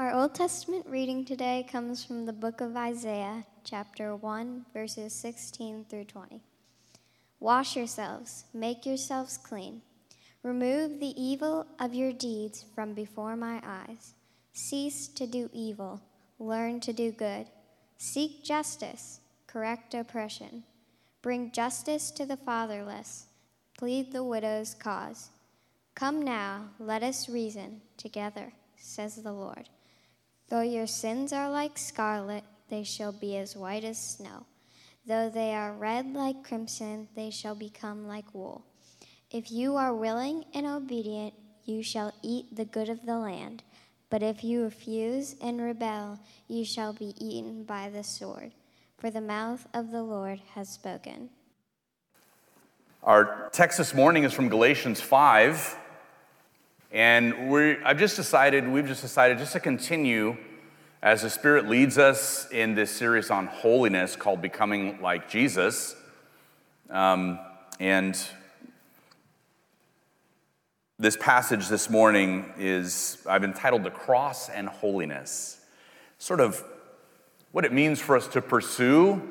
Our Old Testament reading today comes from the book of Isaiah, chapter 1, verses 16 through 20. Wash yourselves, make yourselves clean. Remove the evil of your deeds from before my eyes. Cease to do evil, learn to do good. Seek justice, correct oppression. Bring justice to the fatherless, plead the widow's cause. Come now, let us reason together, says the Lord. Though your sins are like scarlet, they shall be as white as snow. Though they are red like crimson, they shall become like wool. If you are willing and obedient, you shall eat the good of the land. But if you refuse and rebel, you shall be eaten by the sword. For the mouth of the Lord has spoken. Our text this morning is from Galatians 5. And we I've just decided, we've just decided just to continue as the Spirit leads us in this series on holiness called Becoming Like Jesus. Um, and this passage this morning is, I've entitled The Cross and Holiness. Sort of what it means for us to pursue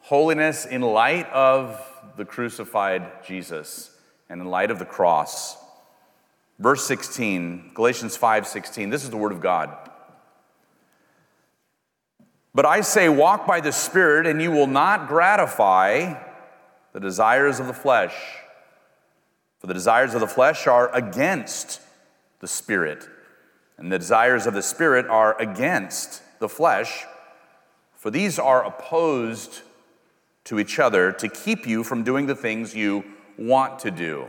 holiness in light of the crucified Jesus and in light of the cross. Verse 16, Galatians 5:16. this is the word of God. But I say, walk by the Spirit, and you will not gratify the desires of the flesh. For the desires of the flesh are against the Spirit, and the desires of the Spirit are against the flesh. For these are opposed to each other to keep you from doing the things you want to do.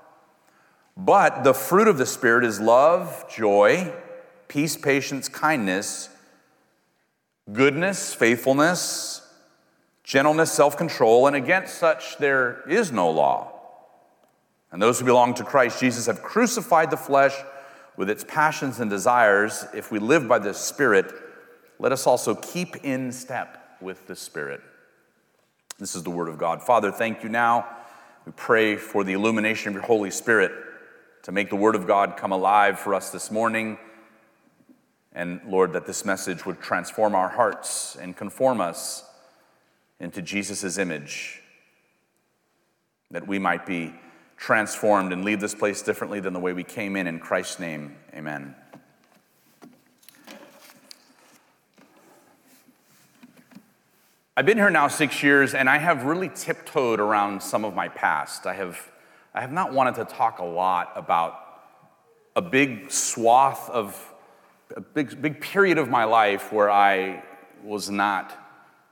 But the fruit of the Spirit is love, joy, peace, patience, kindness, goodness, faithfulness, gentleness, self control, and against such there is no law. And those who belong to Christ Jesus have crucified the flesh with its passions and desires. If we live by the Spirit, let us also keep in step with the Spirit. This is the Word of God. Father, thank you now. We pray for the illumination of your Holy Spirit to make the Word of God come alive for us this morning. And Lord, that this message would transform our hearts and conform us into Jesus' image, that we might be transformed and leave this place differently than the way we came in. In Christ's name, amen. I've been here now six years, and I have really tiptoed around some of my past. I have, I have not wanted to talk a lot about a big swath of a big, big period of my life where I was not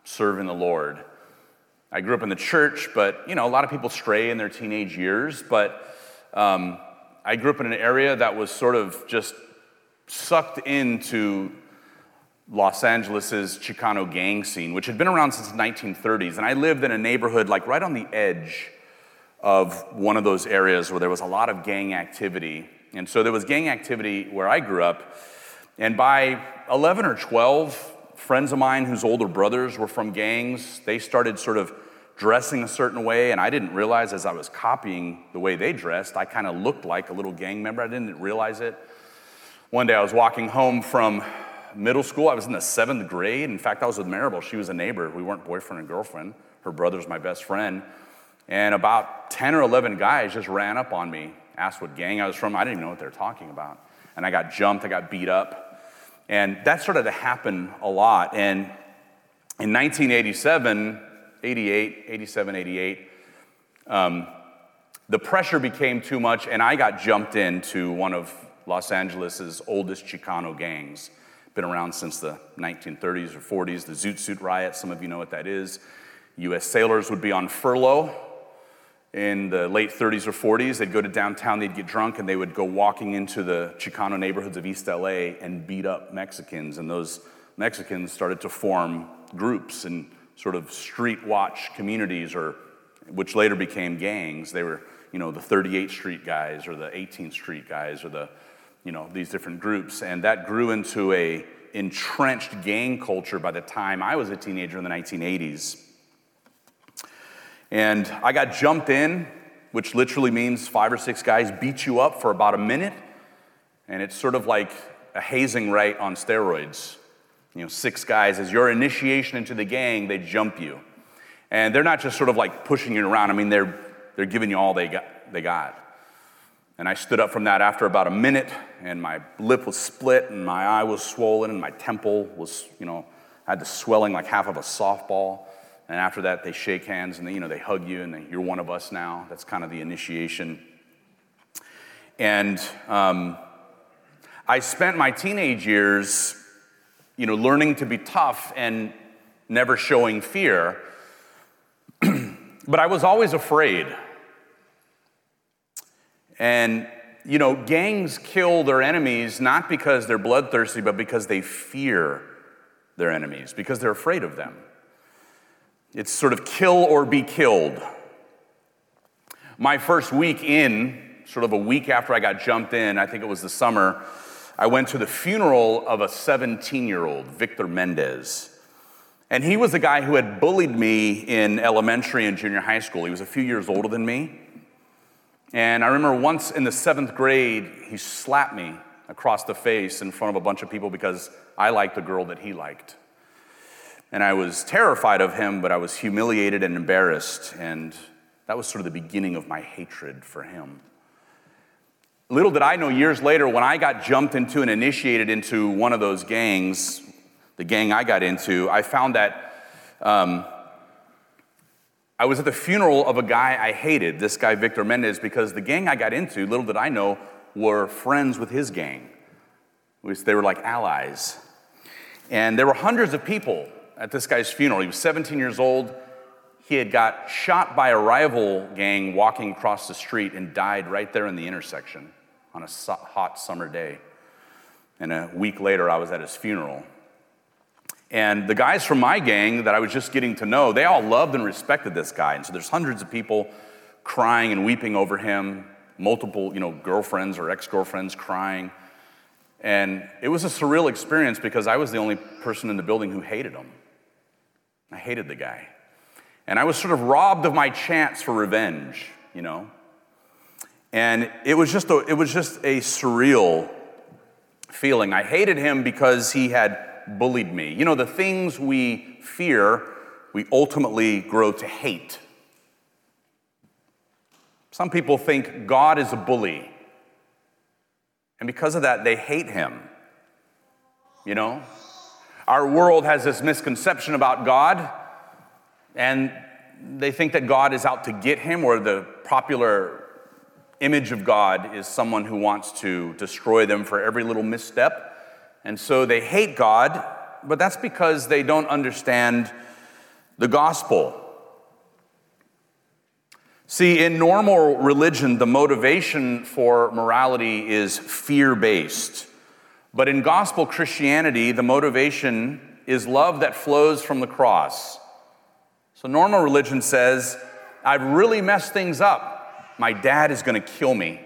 serving the Lord. I grew up in the church, but you know, a lot of people stray in their teenage years. But um, I grew up in an area that was sort of just sucked into Los Angeles's Chicano gang scene, which had been around since the 1930s. And I lived in a neighborhood like right on the edge of one of those areas where there was a lot of gang activity. And so there was gang activity where I grew up. And by 11 or 12, friends of mine whose older brothers were from gangs, they started sort of dressing a certain way, and I didn't realize as I was copying the way they dressed, I kind of looked like a little gang member. I didn't realize it. One day I was walking home from middle school. I was in the seventh grade. In fact, I was with Maribel. She was a neighbor. We weren't boyfriend and girlfriend. Her brother's my best friend. And about 10 or 11 guys just ran up on me, asked what gang I was from. I didn't even know what they were talking about. And I got jumped, I got beat up. And that started to happen a lot. And in 1987, 88, 87, 88, um, the pressure became too much, and I got jumped into one of Los Angeles' oldest Chicano gangs. Been around since the 1930s or 40s, the Zoot Suit Riot. Some of you know what that is. US sailors would be on furlough, in the late 30s or 40s. They'd go to downtown, they'd get drunk, and they would go walking into the Chicano neighborhoods of East LA and beat up Mexicans. And those Mexicans started to form groups and sort of street watch communities, or which later became gangs. They were, you know, the 38th Street guys or the 18th Street guys or the, you know, these different groups. And that grew into a entrenched gang culture by the time I was a teenager in the 1980s. And I got jumped in, which literally means five or six guys beat you up for about a minute. And it's sort of like a hazing right on steroids. You know, six guys, as your initiation into the gang, they jump you. And they're not just sort of like pushing you around, I mean, they're, they're giving you all they got, they got. And I stood up from that after about a minute, and my lip was split, and my eye was swollen, and my temple was, you know, had the swelling like half of a softball. And after that, they shake hands and they, you know, they hug you and they, you're one of us now. That's kind of the initiation. And um, I spent my teenage years, you know, learning to be tough and never showing fear. but I was always afraid. And, you know, gangs kill their enemies not because they're bloodthirsty, but because they fear their enemies, because they're afraid of them. It's sort of kill or be killed. My first week in, sort of a week after I got jumped in, I think it was the summer, I went to the funeral of a 17 year old, Victor Mendez. And he was the guy who had bullied me in elementary and junior high school. He was a few years older than me. And I remember once in the seventh grade, he slapped me across the face in front of a bunch of people because I liked the girl that he liked. And I was terrified of him, but I was humiliated and embarrassed. And that was sort of the beginning of my hatred for him. Little did I know years later, when I got jumped into and initiated into one of those gangs, the gang I got into, I found that um, I was at the funeral of a guy I hated, this guy Victor Mendez, because the gang I got into, little did I know, were friends with his gang. They were like allies. And there were hundreds of people at this guy's funeral. He was 17 years old. He had got shot by a rival gang walking across the street and died right there in the intersection on a hot summer day. And a week later, I was at his funeral. And the guys from my gang that I was just getting to know, they all loved and respected this guy. And so there's hundreds of people crying and weeping over him, multiple, you know, girlfriends or ex-girlfriends crying. And it was a surreal experience because I was the only person in the building who hated him. I hated the guy. And I was sort of robbed of my chance for revenge, you know? And it was just a, it was just a surreal feeling. I hated him because he had bullied me. You know, the things we fear, we ultimately grow to hate. Some people think God is a bully. And because of that, they hate him. You know? Our world has this misconception about God, and they think that God is out to get him, or the popular image of God is someone who wants to destroy them for every little misstep. And so they hate God, but that's because they don't understand the gospel. See, in normal religion, the motivation for morality is fear based. But in gospel Christianity, the motivation is love that flows from the cross. So normal religion says, I've really messed things up. My dad is going to kill me.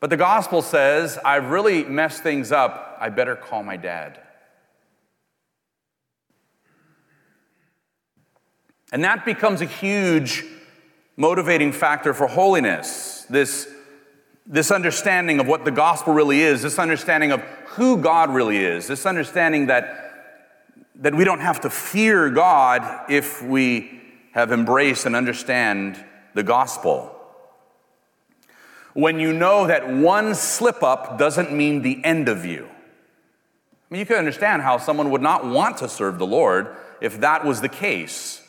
But the gospel says, I've really messed things up. I better call my dad. And that becomes a huge motivating factor for holiness. This this understanding of what the gospel really is, this understanding of who God really is, this understanding that, that we don't have to fear God if we have embraced and understand the gospel. When you know that one slip up doesn't mean the end of you. I mean, you can understand how someone would not want to serve the Lord if that was the case.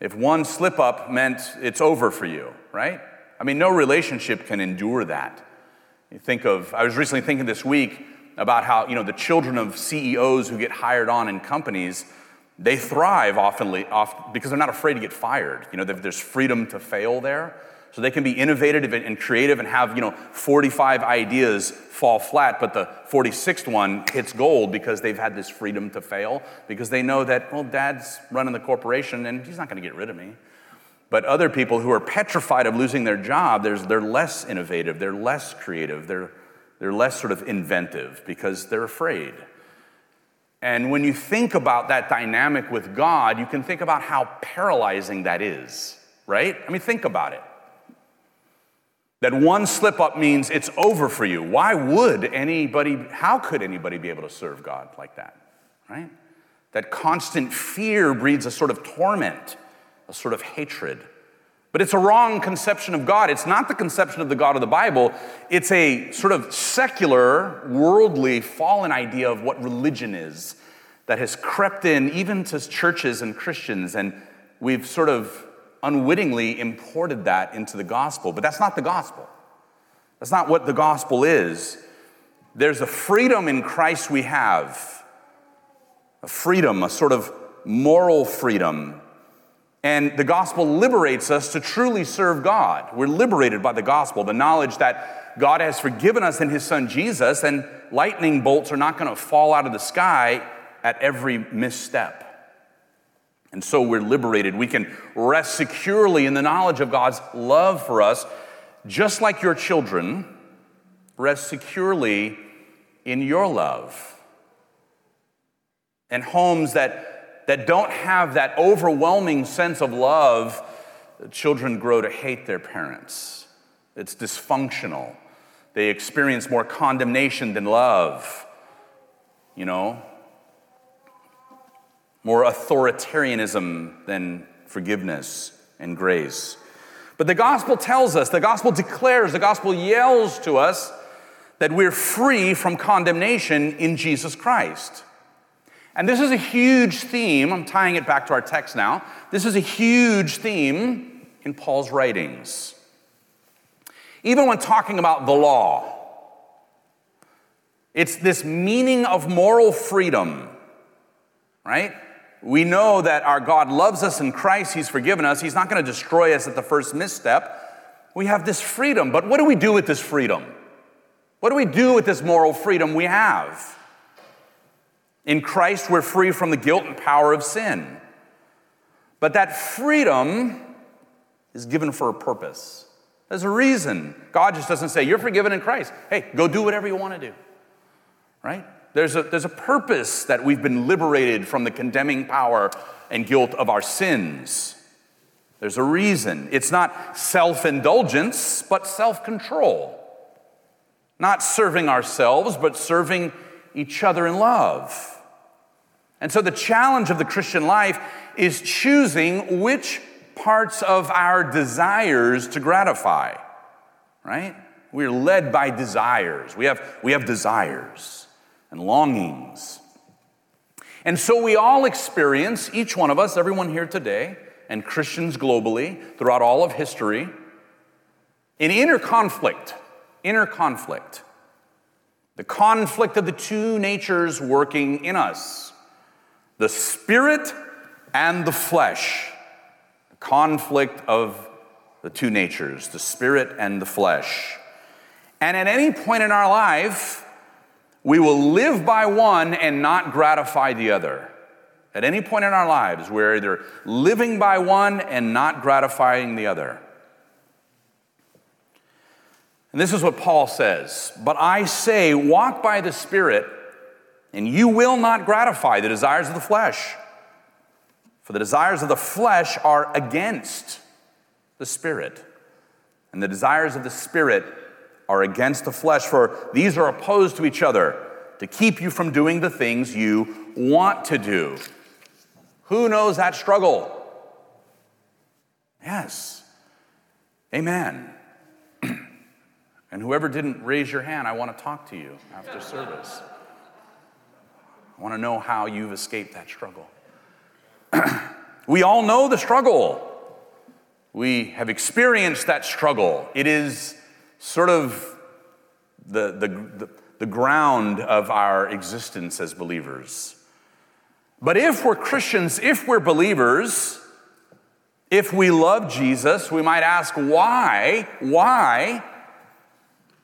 If one slip up meant it's over for you, right? I mean, no relationship can endure that. You think of, I was recently thinking this week about how, you know, the children of CEOs who get hired on in companies, They thrive often because they're not afraid to get fired. You know, there's freedom to fail there. So they can be innovative and creative and have, you know, 45 ideas fall flat, but the 46th one hits gold because they've had this freedom to fail, because they know that, well, dad's running the corporation and he's not going to get rid of me. But other people who are petrified of losing their job, they're less innovative, they're less creative, they're, they're less sort of inventive because they're afraid. And when you think about that dynamic with God, you can think about how paralyzing that is, right? I mean, think about it. That one slip up means it's over for you. Why would anybody, how could anybody be able to serve God like that, right? That constant fear breeds a sort of torment, a sort of hatred. But it's a wrong conception of God. It's not the conception of the God of the Bible. It's a sort of secular, worldly, fallen idea of what religion is that has crept in even to churches and Christians, and we've sort of unwittingly imported that into the gospel. But that's not the gospel. That's not what the gospel is. There's a freedom in Christ we have, a freedom, a sort of moral freedom. And the gospel liberates us to truly serve God. We're liberated by the gospel, the knowledge that God has forgiven us in his son Jesus, and lightning bolts are not going to fall out of the sky at every misstep. And so we're liberated. We can rest securely in the knowledge of God's love for us, just like your children rest securely in your love. And homes that, that don't have that overwhelming sense of love, children grow to hate their parents. It's dysfunctional. They experience more condemnation than love. You know, more authoritarianism than forgiveness and grace. But the gospel tells us, the gospel declares, the gospel yells to us that we're free from condemnation in Jesus Christ. And this is a huge theme. I'm tying it back to our text now. This is a huge theme in Paul's writings. Even when talking about the law, it's this meaning of moral freedom, right? We know that our God loves us in Christ, He's forgiven us. He's not going to destroy us at the first misstep. We have this freedom, but what do we do with this freedom? What do we do with this moral freedom we have? In Christ, we're free from the guilt and power of sin. But that freedom is given for a purpose. There's a reason. God just doesn't say, You're forgiven in Christ. Hey, go do whatever you want to do. Right? There's a, there's a purpose that we've been liberated from the condemning power and guilt of our sins. There's a reason. It's not self indulgence, but self control. Not serving ourselves, but serving each other in love. And so the challenge of the Christian life is choosing which parts of our desires to gratify, right? We're led by desires. We have, we have desires and longings. And so we all experience, each one of us, everyone here today, and Christians globally throughout all of history, an inner conflict. Inner conflict. The conflict of the two natures working in us the spirit and the flesh. The conflict of the two natures, the spirit and the flesh. And at any point in our life, we will live by one and not gratify the other. At any point in our lives, we're either living by one and not gratifying the other. And this is what Paul says But I say, walk by the Spirit, and you will not gratify the desires of the flesh. For the desires of the flesh are against the Spirit, and the desires of the Spirit are against the flesh, for these are opposed to each other to keep you from doing the things you want to do. Who knows that struggle? Yes. Amen. and whoever didn't raise your hand, I want to talk to you after service. I want to know how you've escaped that struggle. we all know the struggle. We have experienced that struggle. It is sort of the, the, the, the ground of our existence as believers. But if we're Christians, if we're believers, if we love Jesus, we might ask why, why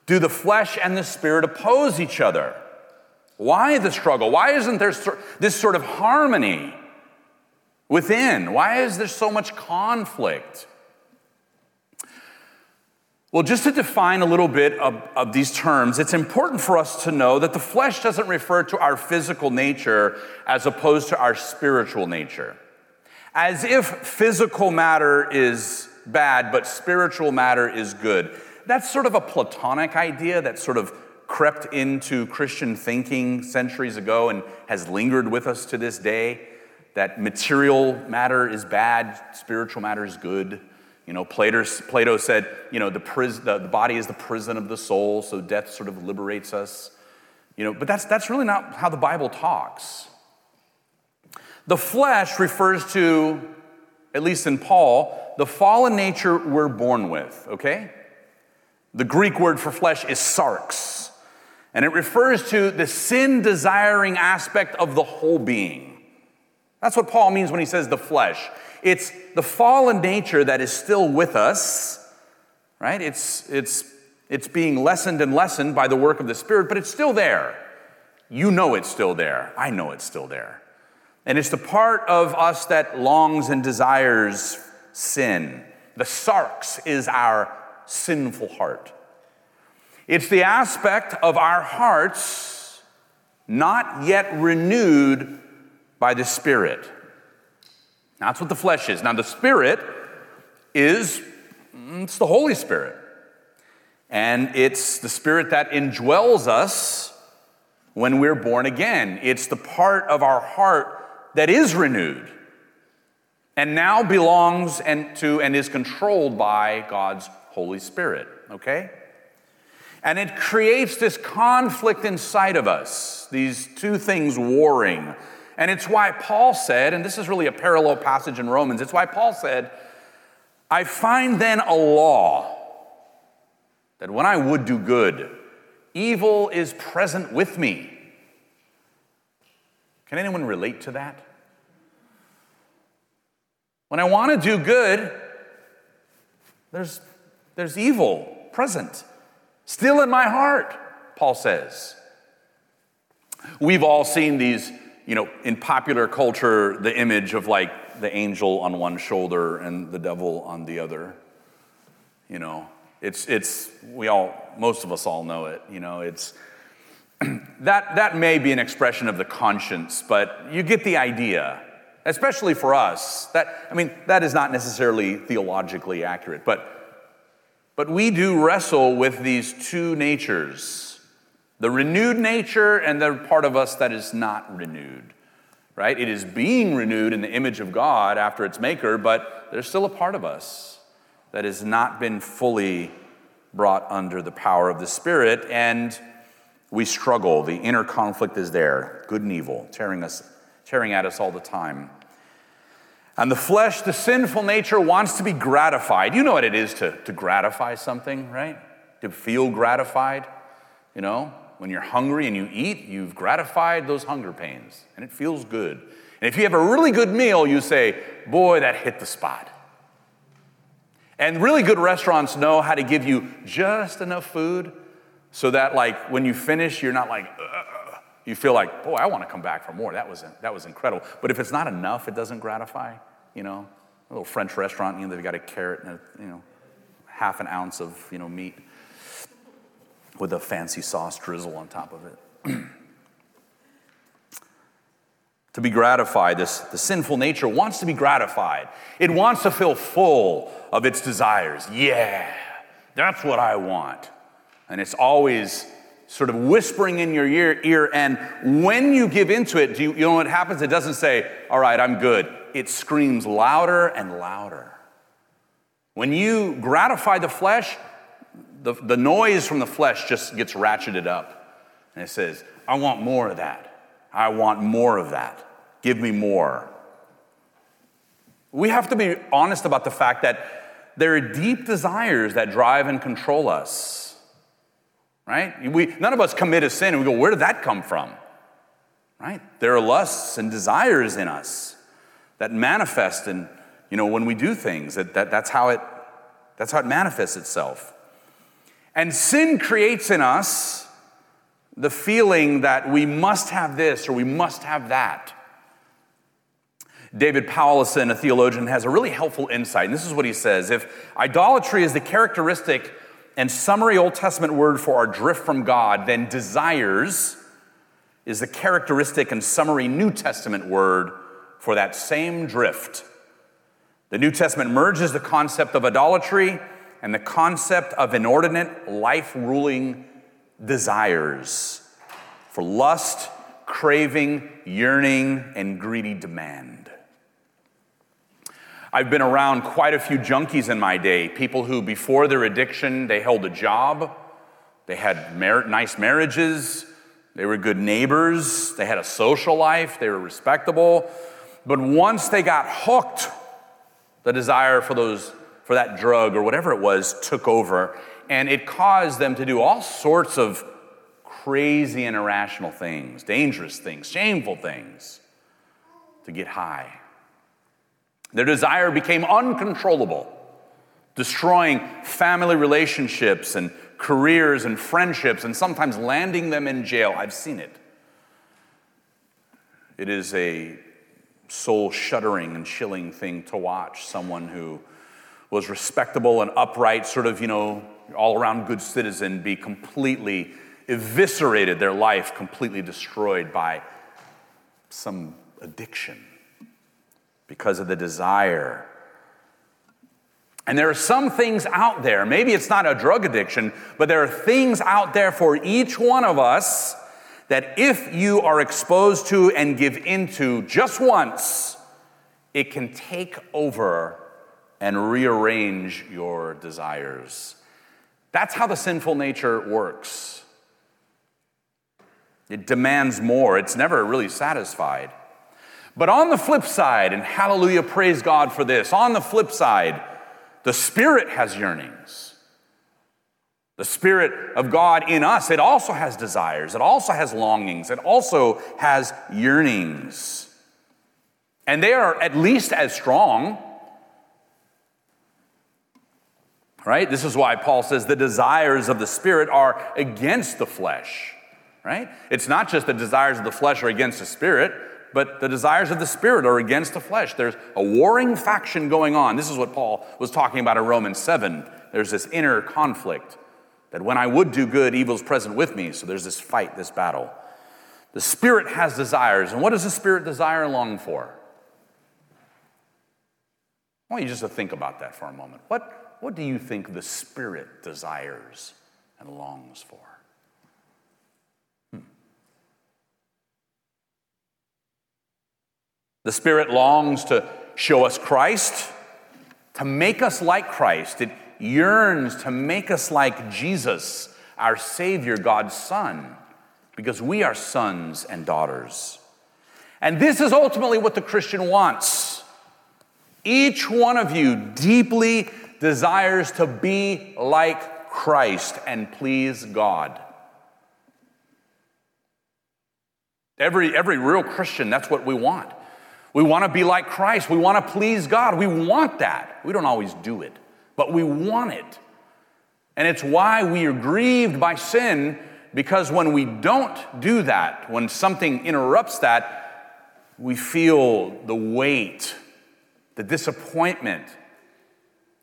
do the flesh and the spirit oppose each other? Why the struggle? Why isn't there this sort of harmony within? Why is there so much conflict? Well, just to define a little bit of, of, these terms, it's important for us to know that the flesh doesn't refer to our physical nature as opposed to our spiritual nature. As if physical matter is bad, but spiritual matter is good. That's sort of a Platonic idea that sort of crept into Christian thinking centuries ago and has lingered with us to this day. That material matter is bad, spiritual matter is good. You know, Plato, said, you know, the, pris- the, the body is the prison of the soul, so death sort of liberates us. You know, but that's, that's really not how the Bible talks. The flesh refers to, at least in Paul, the fallen nature we're born with, okay? The Greek word for flesh is sarx, and it refers to the sin desiring aspect of the whole being. That's what Paul means when he says the flesh. It's the fallen nature that is still with us, right? It's, it's, it's being lessened and lessened by the work of the Spirit, but it's still there. You know it's still there. I know it's still there. And it's the part of us that longs and desires sin. The sarx is our sinful heart. It's the aspect of our hearts not yet renewed by the Spirit. That's what the flesh is. Now, the Spirit is mm, it's the Holy Spirit. And it's the Spirit that indwells us when we're born again. It's the part of our heart that is renewed and now belongs and to and is controlled by God's Holy Spirit, okay? And it creates this conflict inside of us, these two things warring and it's why Paul said, and this is really a parallel passage in Romans, it's why Paul said, I find then a law that when I would do good, evil is present with me. Can anyone relate to that? When I want to do good, there's, there's evil present, still in my heart, Paul says. We've all seen these you know, in popular culture, the image of like the angel on one shoulder and the devil on the other. You know, it's, it's, we all, most of us all know it. You know, it's, that, that may be an expression of the conscience, but you get the idea, especially for us. That, I mean, that is not necessarily theologically accurate, but, but we do wrestle with these two natures the renewed nature and the part of us that is not renewed, right? It is being renewed in the image of God after its maker, but there's still a part of us that has not been fully brought under the power of the Spirit, and we struggle. The inner conflict is there, good and evil, tearing us, tearing at us all the time. And the flesh, the sinful nature, wants to be gratified. You know what it is to, to gratify something, right? To feel gratified, you know? when you're hungry and you eat, you've gratified those hunger pains and it feels good. And if you have a really good meal, you say, Boy, that hit the spot. And really good restaurants know how to give you just enough food so that, like, when you finish, you're not like, Ugh. You feel like, boy, I want to come back for more. That was, that was incredible. But if it's not enough, it doesn't gratify, you know. A little French restaurant, you know, they've got a carrot and, a, you know, half an ounce of, you know, meat with a fancy sauce drizzle on top of it. to be gratified, this, the sinful nature wants to be gratified. It wants to feel full of its desires. Yeah, that's what I want. And it's always sort of whispering in your ear, ear and when you give into it, do you, you know what happens? It doesn't say, All right, I'm good. It screams louder and louder. When you gratify the flesh, the, the noise from the flesh just gets ratcheted up. And it says, I want more of that. I want more of that. Give me more. We have to be honest about the fact that there are deep desires that drive and control us. Right? We, none of us commit a sin and we go, where did that come from? right? There are lusts and desires in us that manifest and you know, when we do things. That, that, that's, how it, that's how it manifests itself. And sin creates in us the feeling that we must have this or we must have that. David Powlison, a theologian, has a really helpful insight. And this is what he says If idolatry is the characteristic and summary Old Testament word for our drift from God, then desires is the characteristic and summary New Testament word for that same drift. The New Testament merges the concept of idolatry and the concept of inordinate, life ruling desires for lust, craving, yearning, and greedy demand. I've been around quite a few junkies in my day, people who, before their addiction, they held a job, they had nice marriages, they were good neighbors, they had a social life, they were respectable. But once they got hooked, the desire for those for that drug or whatever it was took over and it caused them to do all sorts of crazy and irrational things, dangerous things, shameful things to get high. Their desire became uncontrollable, destroying family relationships and careers and friendships, and sometimes landing them in jail. I've seen it. It is a soul shuddering and chilling thing to watch someone who was respectable and upright, sort of, you know, all around good citizen, be completely eviscerated, their life completely destroyed by some addiction because of the desire and there are some things out there, maybe it's not a drug addiction, but there are things out there for each one of us that if you are exposed to and give into just once, it can take over and rearrange your desires. That's how the sinful nature works. It demands more, it's never really satisfied. But on the flip side, and hallelujah, praise God for this, on the flip side, the Spirit has yearnings. The Spirit of God in us, it also has desires, it also has longings, it also has yearnings. And they are at least as strong. Right? This is why Paul says the desires of the Spirit are against the flesh. Right? It's not just the desires of the flesh are against the Spirit, but the desires of the spirit are against the flesh. There's a warring faction going on. This is what Paul was talking about in Romans 7. There's this inner conflict that when I would do good, evil's present with me. So there's this fight, this battle. The spirit has desires. And what does the spirit desire and long for? I want you just to think about that for a moment. What, what do you think the spirit desires and longs for? The Spirit longs to show us Christ, to make us like Christ. It yearns to make us like Jesus, our Savior, God's Son, because we are sons and daughters. And this is ultimately what the Christian wants. Each one of you deeply desires to be like Christ and please God. Every, every real Christian, that's what we want. We want to be like Christ. We want to please God. We want that. We don't always do it, but we want it. And it's why we are grieved by sin because when we don't do that, when something interrupts that, we feel the weight, the disappointment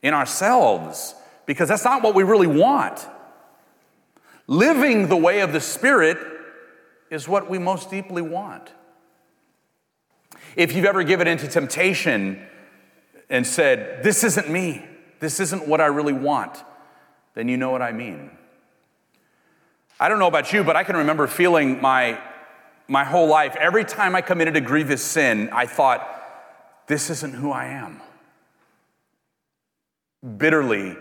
in ourselves because that's not what we really want. Living the way of the Spirit is what we most deeply want. If you've ever given into temptation and said, This isn't me, this isn't what I really want, then you know what I mean. I don't know about you, but I can remember feeling my, my whole life, every time I committed a grievous sin, I thought, This isn't who I am. Bitterly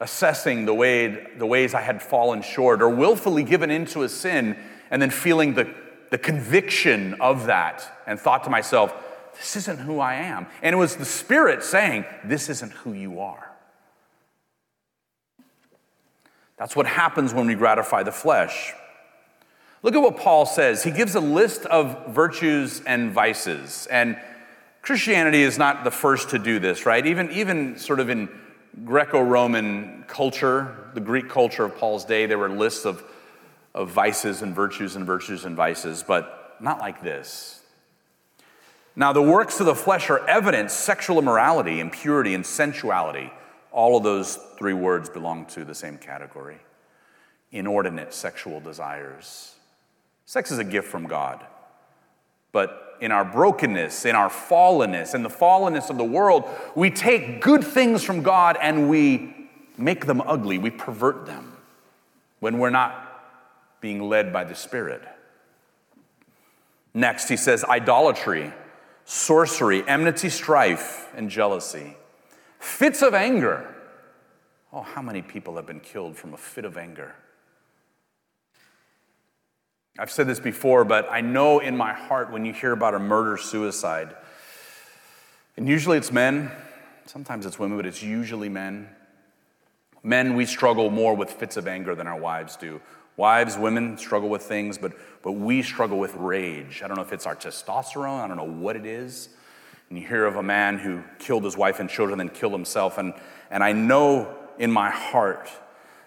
assessing the, way, the ways I had fallen short, or willfully given into a sin and then feeling the the conviction of that and thought to myself, this isn't who I am. And it was the Spirit saying, this isn't who you are. That's what happens when we gratify the flesh. Look at what Paul says. He gives a list of virtues and vices. And Christianity is not the first to do this, right? Even, even sort of in Greco Roman culture, the Greek culture of Paul's day, there were lists of, of vices and virtues and virtues and vices, but not like this. Now, the works of the flesh are evidence sexual immorality, impurity, and sensuality. All of those three words belong to the same category inordinate sexual desires Sex is a gift from God. But in our brokenness, in our fallenness, in the fallenness of the world, we take good things from God and we make them ugly. We pervert them when we're not being led by the Spirit. Next, he says idolatry, sorcery, enmity, strife, and jealousy. Fits of anger. Oh, how many people have been killed from a fit of anger? I've said this before, but I know in my heart when you hear about a murder suicide, and usually it's men, sometimes it's women, but it's usually men. Men, we struggle more with fits of anger than our wives do. Wives, women struggle with things, but, but we struggle with rage. I don't know if it's our testosterone, I don't know what it is. And you hear of a man who killed his wife and children, then killed himself. And, and I know in my heart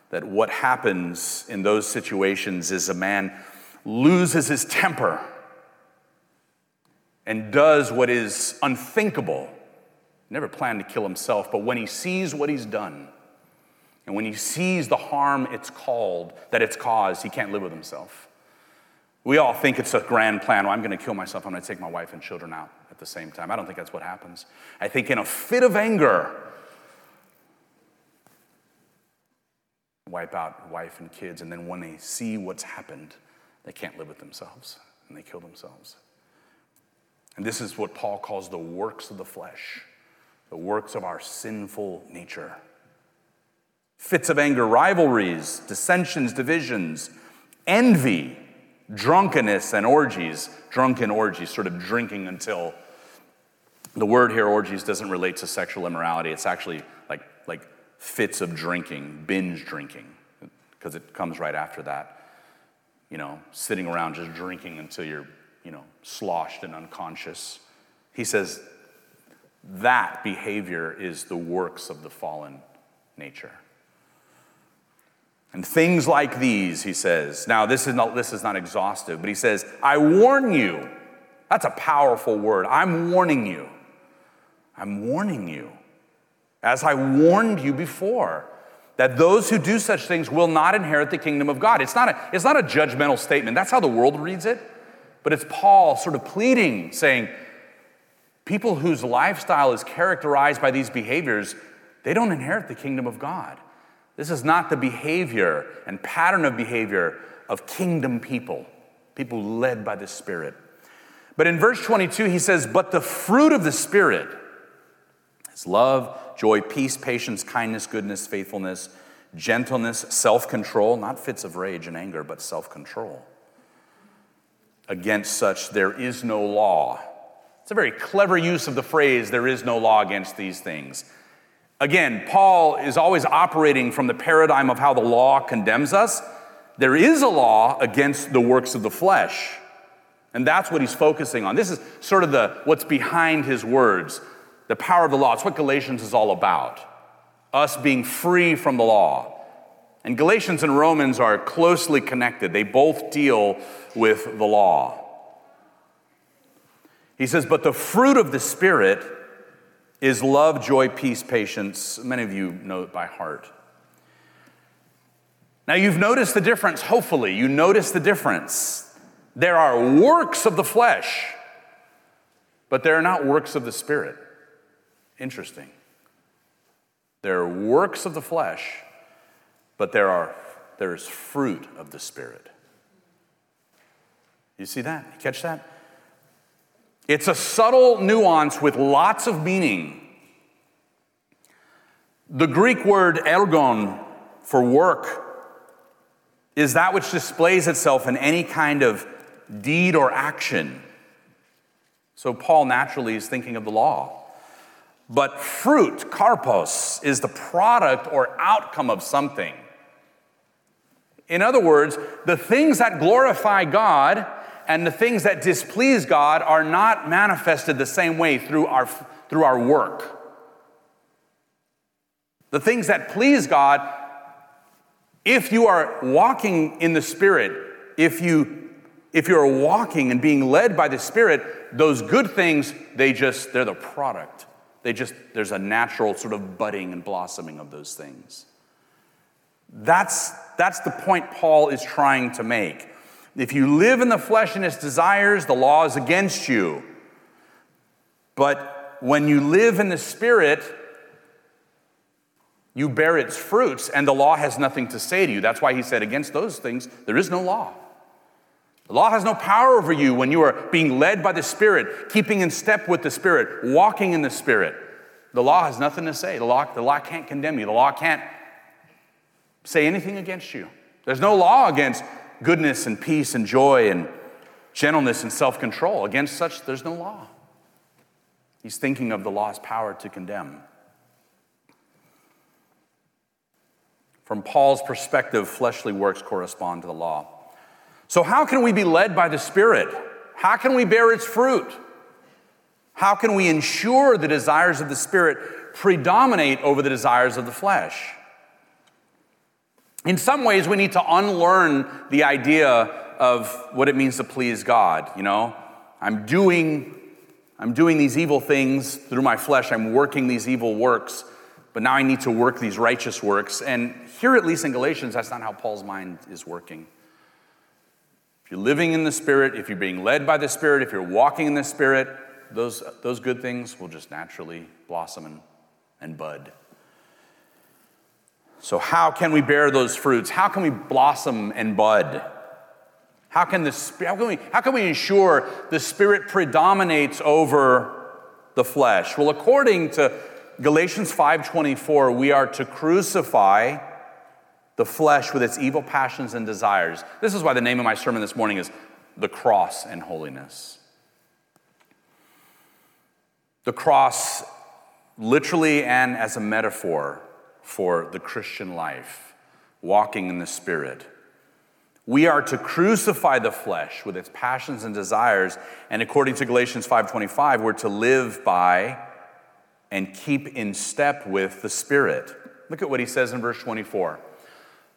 that what happens in those situations is a man loses his temper and does what is unthinkable. Never planned to kill himself, but when he sees what he's done, and when he sees the harm it's called, that it's caused, he can't live with himself. We all think it's a grand plan. Well, I'm going to kill myself. I'm going to take my wife and children out at the same time. I don't think that's what happens. I think in a fit of anger, wipe out wife and kids, and then when they see what's happened, they can't live with themselves and they kill themselves. And this is what Paul calls the works of the flesh, the works of our sinful nature. Fits of anger, rivalries, dissensions, divisions, envy, drunkenness, and orgies. Drunken orgies, sort of drinking until the word here, orgies, doesn't relate to sexual immorality. It's actually like, like fits of drinking, binge drinking, because it comes right after that you know, sitting around just drinking until you're, you know, sloshed and unconscious. He says that behavior is the works of the fallen nature. And things like these, he says, now this is not, this is not exhaustive, but he says, I warn you. That's a powerful word. I'm warning you. I'm warning you. As I warned you before that those who do such things will not inherit the kingdom of God. It's not a, it's not a judgmental statement. That's how the world reads it. But it's Paul sort of pleading, saying, people whose lifestyle is characterized by these behaviors, they don't inherit the kingdom of God. This is not the behavior and pattern of behavior of kingdom people, people led by the Spirit. But in verse 22, he says, But the fruit of the Spirit is love joy, peace, patience, kindness, goodness, faithfulness, gentleness, self control, not fits of rage and anger, but self control. Against such, there is no law. It's a very clever use of the phrase, there is no law against these things. Again, Paul is always operating from the paradigm of how the law condemns us. There is a law against the works of the flesh. And that's what he's focusing on. This is sort of the what's behind his words the power of the law. It's what Galatians is all about us being free from the law. And Galatians and Romans are closely connected, they both deal with the law. He says, But the fruit of the Spirit is love, joy, peace, patience. Many of you know it by heart. Now, you've noticed the difference, hopefully. You notice the difference. There are works of the flesh, but there are not works of the Spirit. Interesting. There are works of the flesh, but there, are, there is fruit of the Spirit. You see that? You catch that? It's a subtle nuance with lots of meaning. The Greek word ergon for work is that which displays itself in any kind of deed or action. So Paul naturally is thinking of the law. But fruit, karpos, is the product or outcome of something. In other words, the things that glorify God and the things that displease God are not manifested the same way through our, through our work. The things that please God, if you are walking in the Spirit, if you if you're walking and being led by the Spirit, those good things, they just, they're the product. They just, there's a natural sort of budding and blossoming of those things. That's, that's the point Paul is trying to make. If you live in the flesh and its desires, the law is against you. But when you live in the Spirit, you bear its fruits, and the law has nothing to say to you. That's why he said, Against those things, there is no law. The law has no power over you when you are being led by the Spirit, keeping in step with the Spirit, walking in the Spirit. The law has nothing to say. The law, the law can't condemn you. The law can't say anything against you. There's no law against goodness and peace and joy and gentleness and self control. Against such, there's no law. He's thinking of the law's power to condemn. From Paul's perspective, fleshly works correspond to the law. So, how can we be led by the Spirit? How can we bear its fruit? How can we ensure the desires of the Spirit predominate over the desires of the flesh? In some ways, we need to unlearn the idea of what it means to please God. You know, I'm doing, I'm doing these evil things through my flesh, I'm working these evil works, but now I need to work these righteous works. And here, at least in Galatians, that's not how Paul's mind is working. If you're living in the Spirit, if you're being led by the Spirit, if you're walking in the Spirit, those, those good things will just naturally blossom and, and bud. So, how can we bear those fruits? How can we blossom and bud? How can, the, how can, we, how can we ensure the Spirit predominates over the flesh? Well, according to Galatians 5:24, we are to crucify the flesh with its evil passions and desires. This is why the name of my sermon this morning is The Cross and Holiness. The cross, literally and as a metaphor for the Christian life, walking in the Spirit. We are to crucify the flesh with its passions and desires, and according to Galatians 5:25, we're to live by and keep in step with the Spirit. Look at what he says in verse 24.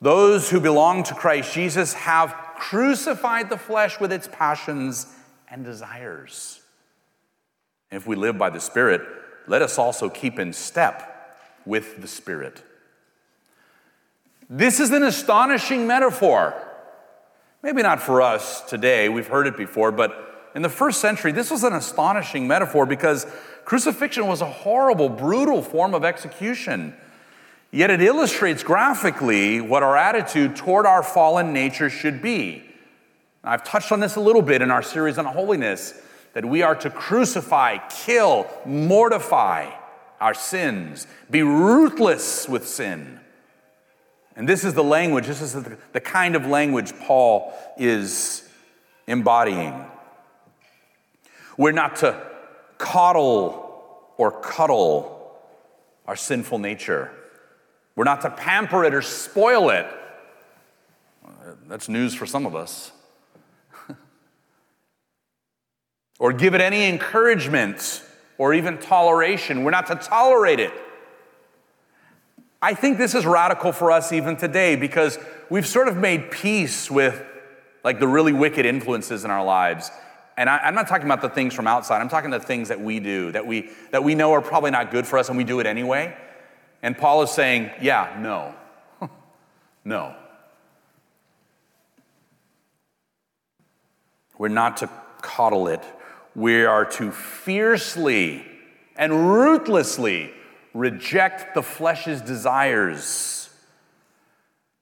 Those who belong to Christ Jesus have crucified the flesh with its passions and desires. if we live by the Spirit, let us also keep in step with the Spirit. This is an astonishing metaphor. Maybe not for us today, we've heard it before, but in the first century, this was an astonishing metaphor because crucifixion was a horrible, brutal form of execution. Yet it illustrates graphically what our attitude toward our fallen nature should be. I've touched on this a little bit in our series on holiness that we are to crucify, kill, mortify our sins, be ruthless with sin. And this is the language, this is the, kind of language Paul is embodying. We're not to coddle or cuddle our sinful nature. We're not to pamper it or spoil it. That's news for some of us. or give it any encouragement or even toleration. We're not to tolerate it. I think this is radical for us even today because we've sort of made peace with like the really wicked influences in our lives. And I, am not talking about the things from outside. I'm talking the things that we do that we that we know are probably not good for us and we do it anyway. And Paul is saying, yeah, no. no. We're not to coddle it. We are to fiercely and ruthlessly reject the flesh's desires.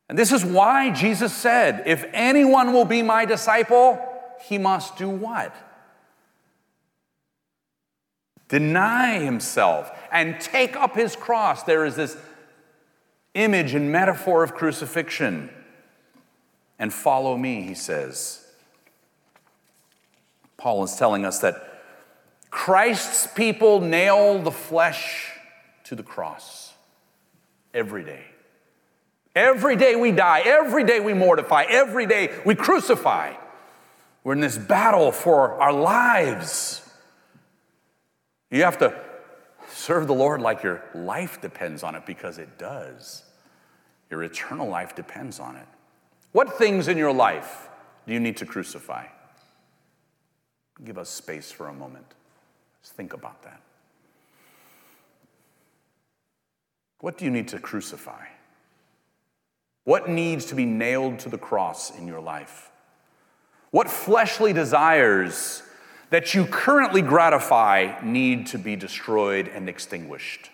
And this is why Jesus said, if anyone will be my disciple, he must do what? Deny himself and take up his cross. There is this image and metaphor of crucifixion. And follow me, he says. Paul is telling us that Christ's people nail the flesh to the cross every day. Every day we die, every day we mortify, every day we crucify. We're in this battle for our lives. You have to serve the Lord like your life depends on it because it does. Your eternal life depends on it. What things in your life do you need to crucify? Give us space for a moment. Let's think about that. What do you need to crucify? What needs to be nailed to the cross in your life? What fleshly desires that you currently gratify need to be destroyed and extinguished?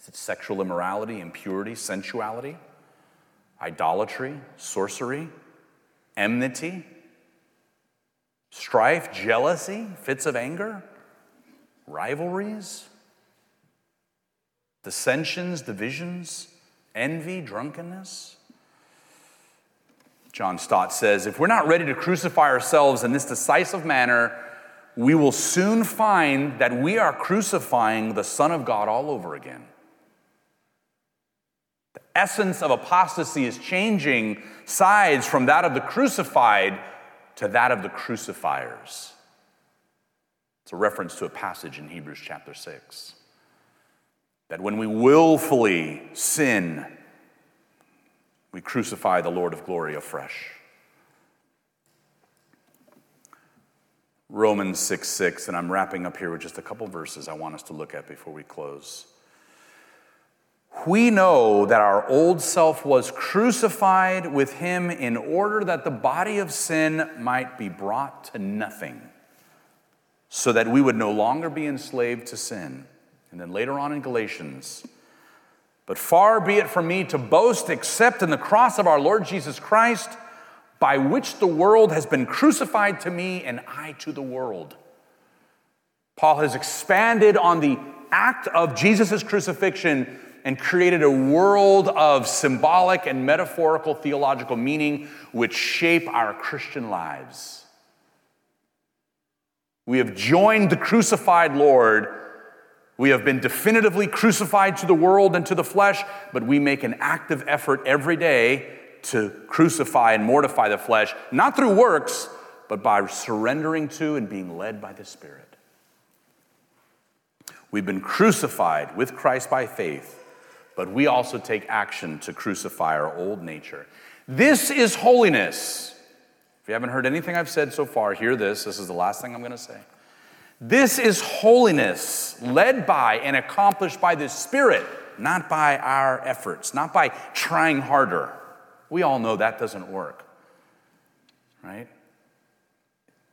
Is it sexual immorality, impurity, sensuality, idolatry, sorcery, enmity, strife, jealousy, fits of anger, rivalries, dissensions, divisions, envy, drunkenness? John Stott says if we're not ready to crucify ourselves in this decisive manner, we will soon find that we are crucifying the Son of God all over again. The essence of apostasy is changing sides from that of the crucified to that of the crucifiers. It's a reference to a passage in Hebrews chapter 6. That when we willfully sin, we crucify the Lord of glory afresh. Romans 6 6, and I'm wrapping up here with just a couple verses I want us to look at before we close. We know that our old self was crucified with him in order that the body of sin might be brought to nothing, so that we would no longer be enslaved to sin. And then later on in Galatians, but far be it from me to boast except in the cross of our Lord Jesus Christ, by which the world has been crucified to me and I to the world. Paul has expanded on the act of Jesus' crucifixion and created a world of symbolic and metaphorical theological meaning which shape our Christian lives. We have joined the crucified Lord we have been definitively crucified to the world and to the flesh, but we make an active effort every day to crucify and mortify the flesh, not through works, but by surrendering to and being led by the Spirit. We've been crucified with Christ by faith, but we also take action to crucify our old nature. This is holiness. If you haven't heard anything I've said so far, hear this. This is the last thing I'm going to say. This is holiness led by and accomplished by the Spirit, not by our efforts, not by trying harder. We all know that doesn't work, right?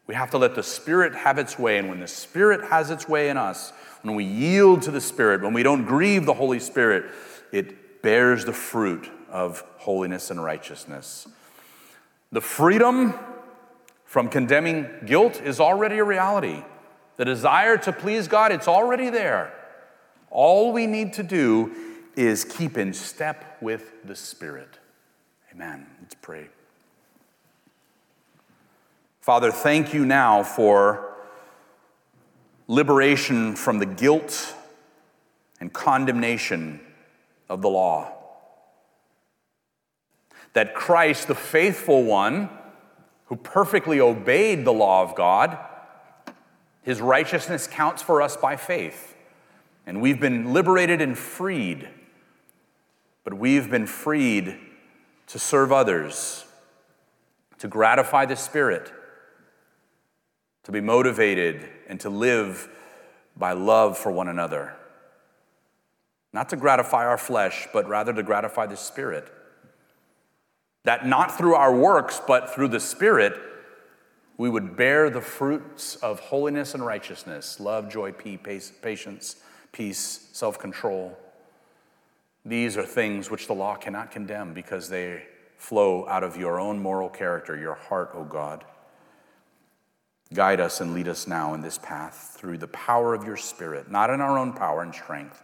We have to let the Spirit have its way. And when the Spirit has its way in us, when we yield to the Spirit, when we don't grieve the Holy Spirit, it bears the fruit of holiness and righteousness. The freedom from condemning guilt is already a reality. The desire to please God, it's already there. All we need to do is keep in step with the Spirit. Amen. Let's pray. Father, thank you now for liberation from the guilt and condemnation of the law. That Christ, the faithful one, who perfectly obeyed the law of God, his righteousness counts for us by faith. And we've been liberated and freed. But we've been freed to serve others, to gratify the Spirit, to be motivated, and to live by love for one another. Not to gratify our flesh, but rather to gratify the Spirit. That not through our works, but through the Spirit, we would bear the fruits of holiness and righteousness love, joy, peace, patience, peace, self control. These are things which the law cannot condemn because they flow out of your own moral character, your heart, O God. Guide us and lead us now in this path through the power of your Spirit, not in our own power and strength.